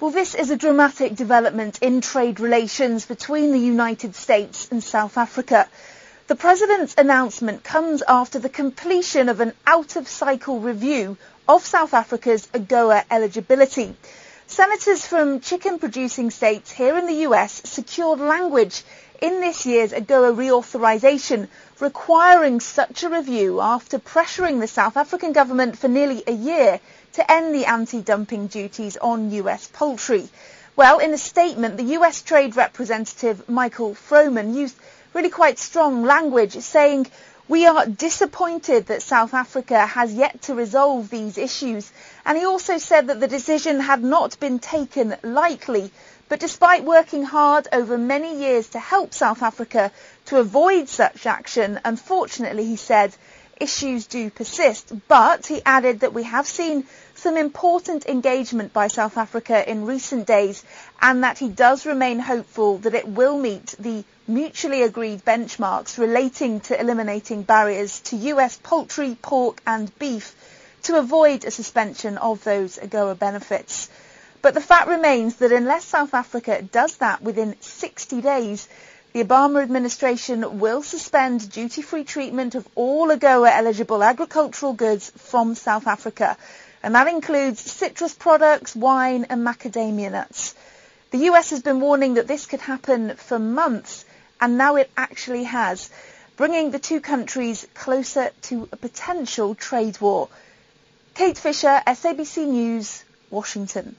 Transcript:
Well, this is a dramatic development in trade relations between the United States and South Africa. The President's announcement comes after the completion of an out-of-cycle review of South Africa's AGOA eligibility. Senators from chicken-producing states here in the US secured language in this year's AGOA reauthorization requiring such a review after pressuring the South African government for nearly a year to end the anti-dumping duties on US poultry. Well, in a statement, the US Trade Representative Michael Froman used really quite strong language saying, we are disappointed that South Africa has yet to resolve these issues. And he also said that the decision had not been taken lightly. But despite working hard over many years to help South Africa to avoid such action, unfortunately, he said, issues do persist, but he added that we have seen some important engagement by South Africa in recent days and that he does remain hopeful that it will meet the mutually agreed benchmarks relating to eliminating barriers to US poultry, pork and beef to avoid a suspension of those AGOA benefits. But the fact remains that unless South Africa does that within 60 days, the Obama administration will suspend duty-free treatment of all AGOA-eligible agricultural goods from South Africa, and that includes citrus products, wine and macadamia nuts. The US has been warning that this could happen for months, and now it actually has, bringing the two countries closer to a potential trade war. Kate Fisher, SABC News, Washington.